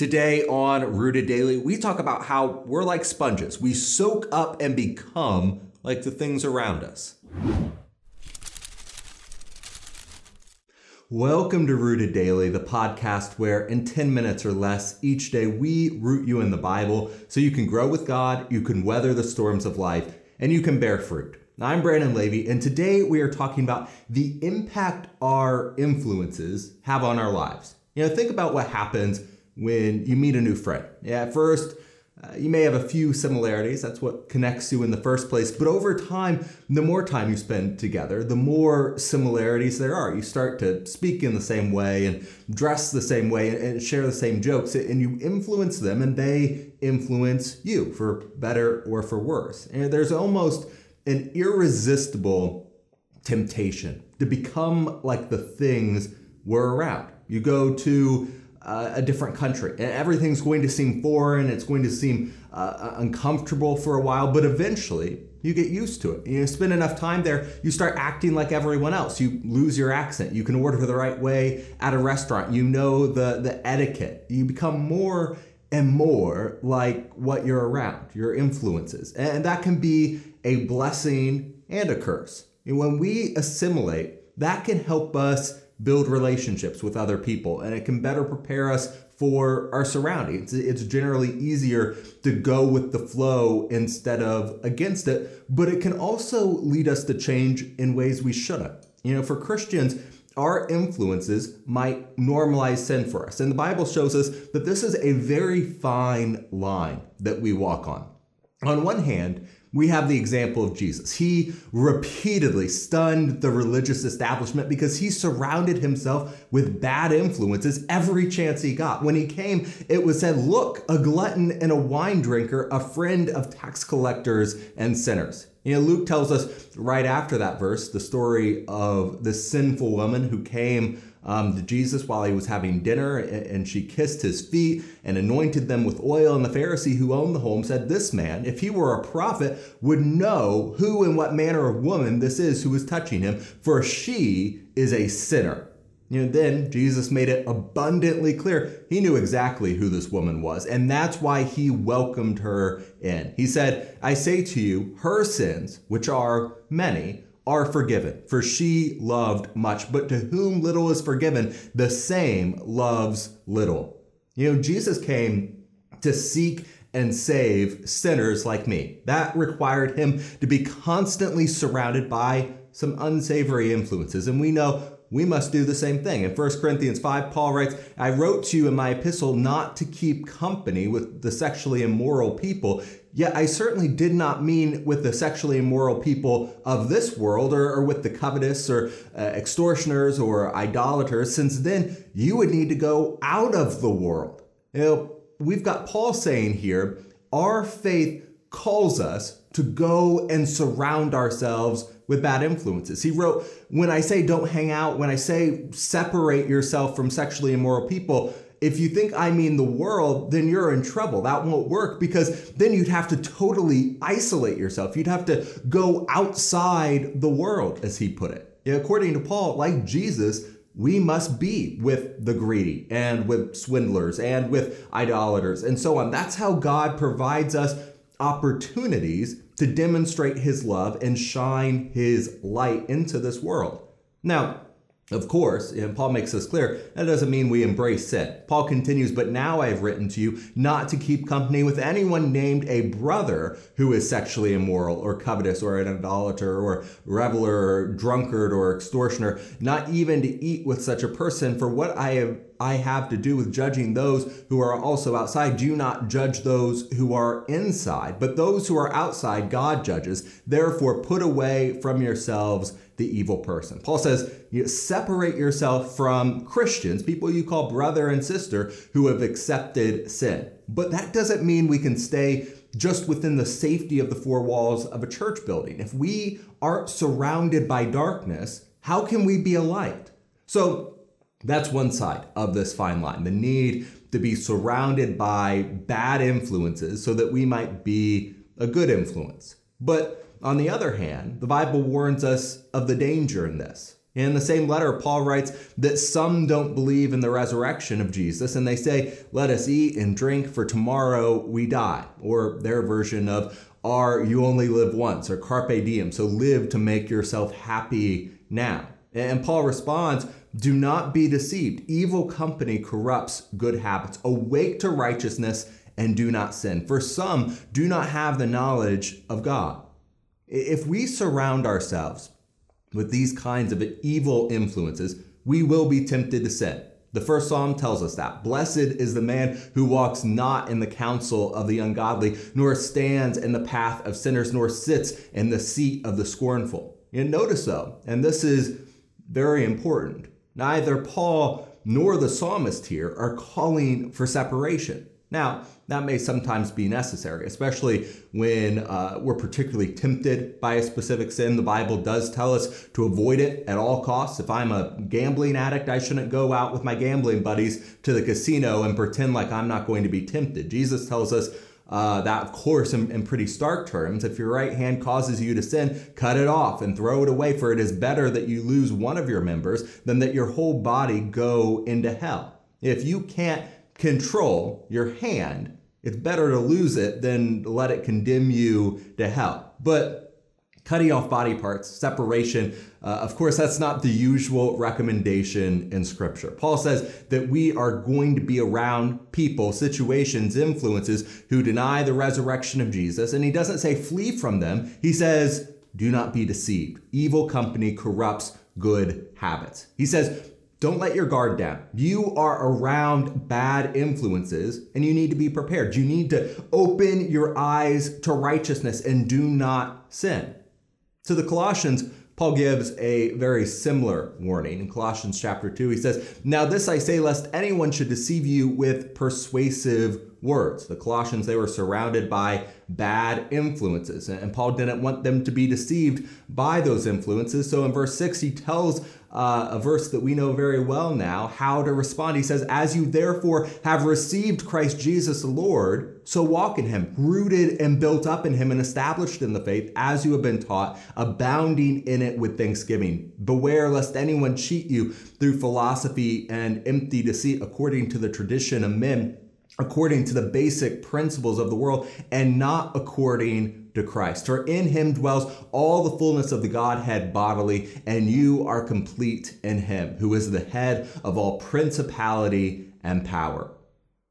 Today on Rooted Daily, we talk about how we're like sponges. We soak up and become like the things around us. Welcome to Rooted Daily, the podcast where in 10 minutes or less each day we root you in the Bible so you can grow with God, you can weather the storms of life, and you can bear fruit. I'm Brandon Levy, and today we are talking about the impact our influences have on our lives. You know, think about what happens when you meet a new friend. Yeah, at first, uh, you may have a few similarities. That's what connects you in the first place. But over time, the more time you spend together, the more similarities there are. You start to speak in the same way and dress the same way and share the same jokes, and you influence them, and they influence you for better or for worse. And there's almost an irresistible temptation to become like the things we're around. You go to uh, a different country. And everything's going to seem foreign, it's going to seem uh, uncomfortable for a while, but eventually you get used to it. You spend enough time there, you start acting like everyone else. You lose your accent. You can order the right way at a restaurant. You know the, the etiquette. You become more and more like what you're around, your influences. And that can be a blessing and a curse. And when we assimilate, that can help us build relationships with other people and it can better prepare us for our surroundings. It's generally easier to go with the flow instead of against it, but it can also lead us to change in ways we shouldn't. You know, for Christians, our influences might normalize sin for us. And the Bible shows us that this is a very fine line that we walk on. On one hand, we have the example of Jesus. He repeatedly stunned the religious establishment because he surrounded himself with bad influences every chance he got. When he came, it was said, Look, a glutton and a wine drinker, a friend of tax collectors and sinners. You know, Luke tells us right after that verse the story of the sinful woman who came um, Jesus while he was having dinner, and she kissed his feet and anointed them with oil. And the Pharisee who owned the home said, This man, if he were a prophet, would know who and what manner of woman this is who is touching him, for she is a sinner. You know, then Jesus made it abundantly clear he knew exactly who this woman was, and that's why he welcomed her in. He said, I say to you, her sins, which are many, are forgiven, for she loved much. But to whom little is forgiven, the same loves little. You know, Jesus came to seek and save sinners like me. That required him to be constantly surrounded by some unsavory influences. And we know we must do the same thing. In 1 Corinthians 5, Paul writes, I wrote to you in my epistle not to keep company with the sexually immoral people, yet I certainly did not mean with the sexually immoral people of this world or, or with the covetous or uh, extortioners or idolaters, since then you would need to go out of the world. You know, we've got Paul saying here, our faith calls us to go and surround ourselves with bad influences. He wrote, When I say don't hang out, when I say separate yourself from sexually immoral people, if you think I mean the world, then you're in trouble. That won't work because then you'd have to totally isolate yourself. You'd have to go outside the world, as he put it. According to Paul, like Jesus, we must be with the greedy and with swindlers and with idolaters and so on. That's how God provides us opportunities to demonstrate his love and shine his light into this world. Now, of course, and Paul makes this clear, that doesn't mean we embrace sin. Paul continues, but now I have written to you not to keep company with anyone named a brother who is sexually immoral or covetous or an idolater or reveler or drunkard or extortioner, not even to eat with such a person. For what I have I have to do with judging those who are also outside. Do not judge those who are inside, but those who are outside, God judges. Therefore, put away from yourselves the evil person. Paul says, you separate yourself from Christians, people you call brother and sister, who have accepted sin. But that doesn't mean we can stay just within the safety of the four walls of a church building. If we aren't surrounded by darkness, how can we be a light? So that's one side of this fine line the need to be surrounded by bad influences so that we might be a good influence. But on the other hand, the Bible warns us of the danger in this. In the same letter, Paul writes that some don't believe in the resurrection of Jesus and they say, Let us eat and drink, for tomorrow we die. Or their version of, Are you only live once, or Carpe diem, so live to make yourself happy now. And Paul responds, Do not be deceived. Evil company corrupts good habits. Awake to righteousness and do not sin. For some do not have the knowledge of God. If we surround ourselves with these kinds of evil influences, we will be tempted to sin. The first psalm tells us that. Blessed is the man who walks not in the counsel of the ungodly, nor stands in the path of sinners, nor sits in the seat of the scornful. And notice though, and this is very important, neither Paul nor the psalmist here are calling for separation. Now, that may sometimes be necessary, especially when uh, we're particularly tempted by a specific sin. The Bible does tell us to avoid it at all costs. If I'm a gambling addict, I shouldn't go out with my gambling buddies to the casino and pretend like I'm not going to be tempted. Jesus tells us uh, that, of course, in, in, pretty stark terms, if your right hand causes you to sin, cut it off and throw it away, for it is better that you lose one of your members than that your whole body go into hell. If you can't control your hand, it's better to lose it than let it condemn you to hell. But cutting off body parts, separation, uh, of course, that's not the usual recommendation in Scripture. Paul says that we are going to be around people, situations, influences who deny the resurrection of Jesus. And he doesn't say flee from them, he says, do not be deceived. Evil company corrupts good habits. He says, don't let your guard down. You are around bad influences and you need to be prepared. You need to open your eyes to righteousness and do not sin. To the Colossians, Paul gives a very similar warning. In Colossians chapter 2, he says, Now this I say, lest anyone should deceive you with persuasive words. The Colossians, they were surrounded by bad influences, and Paul didn't want them to be deceived by those influences. So in verse 6, he tells uh, a verse that we know very well now, how to respond. He says, As you therefore have received Christ Jesus the Lord, so walk in him, rooted and built up in him and established in the faith as you have been taught, abounding in it with thanksgiving. Beware lest anyone cheat you through philosophy and empty deceit according to the tradition of men according to the basic principles of the world and not according to Christ. For in him dwells all the fullness of the Godhead bodily, and you are complete in him, who is the head of all principality and power.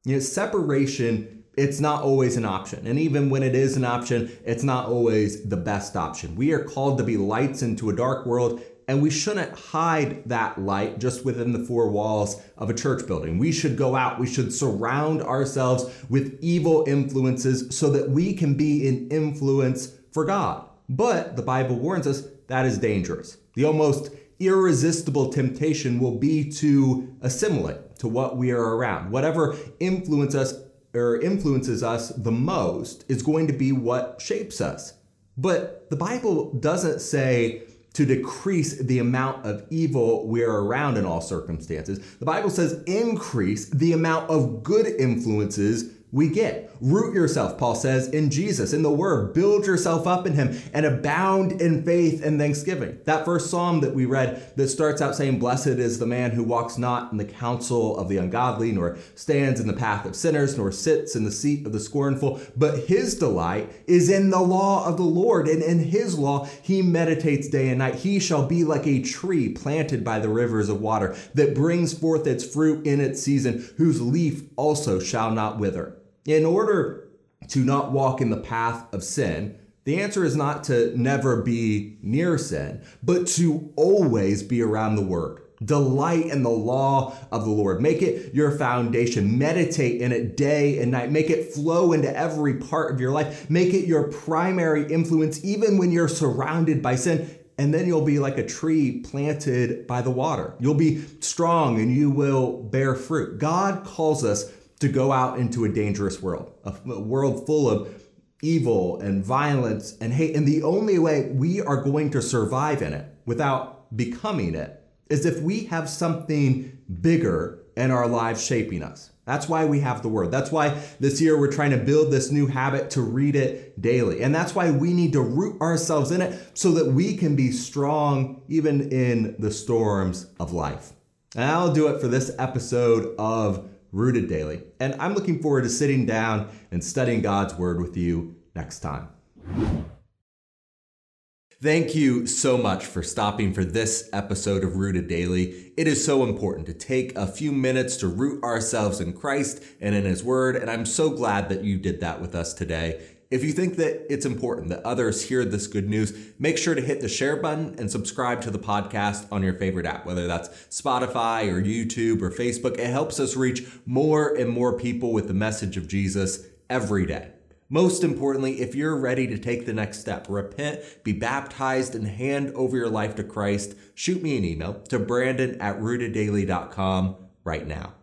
You know, separation, it's not always an option. And even when it is an option, it's not always the best option. We are called to be lights into a dark world and we shouldn't hide that light just within the four walls of a church building. We should go out, we should surround ourselves with evil influences so that we can be an influence for God. But the Bible warns us that is dangerous. The almost irresistible temptation will be to assimilate to what we are around. Whatever influence us or influences us the most is going to be what shapes us. But the Bible doesn't say to decrease the amount of evil we're around in all circumstances. The Bible says increase the amount of good influences we get. Root yourself, Paul says, in Jesus, in the Word. Build yourself up in Him and abound in faith and thanksgiving. That first psalm that we read that starts out saying, Blessed is the man who walks not in the counsel of the ungodly, nor stands in the path of sinners, nor sits in the seat of the scornful, but his delight is in the law of the Lord, and in his law he meditates day and night. He shall be like a tree planted by the rivers of water that brings forth its fruit in its season, whose leaf also shall not wither. In order to not walk in the path of sin, the answer is not to never be near sin, but to always be around the word. Delight in the law of the Lord. Make it your foundation. Meditate in it day and night. Make it flow into every part of your life. Make it your primary influence, even when you're surrounded by sin. And then you'll be like a tree planted by the water. You'll be strong and you will bear fruit. God calls us to go out into a dangerous world, a, a world full of evil and violence and hate. And the only way we are going to survive in it without becoming it is if we have something bigger in our lives shaping us. That's why we have the Word. That's why this year we're trying to build this new habit to read it daily. And that's why we need to root ourselves in it so that we can be strong even in the storms of life. And I'll do it for this episode of Rooted Daily. And I'm looking forward to sitting down and studying God's Word with you next time. Thank you so much for stopping for this episode of Rooted Daily. It is so important to take a few minutes to root ourselves in Christ and in His Word, and I'm so glad that you did that with us today. If you think that it's important that others hear this good news, make sure to hit the share button and subscribe to the podcast on your favorite app, whether that's Spotify or YouTube or Facebook. It helps us reach more and more people with the message of Jesus every day. Most importantly, if you're ready to take the next step, repent, be baptized, and hand over your life to Christ, shoot me an email to brandon at rooteddaily.com right now.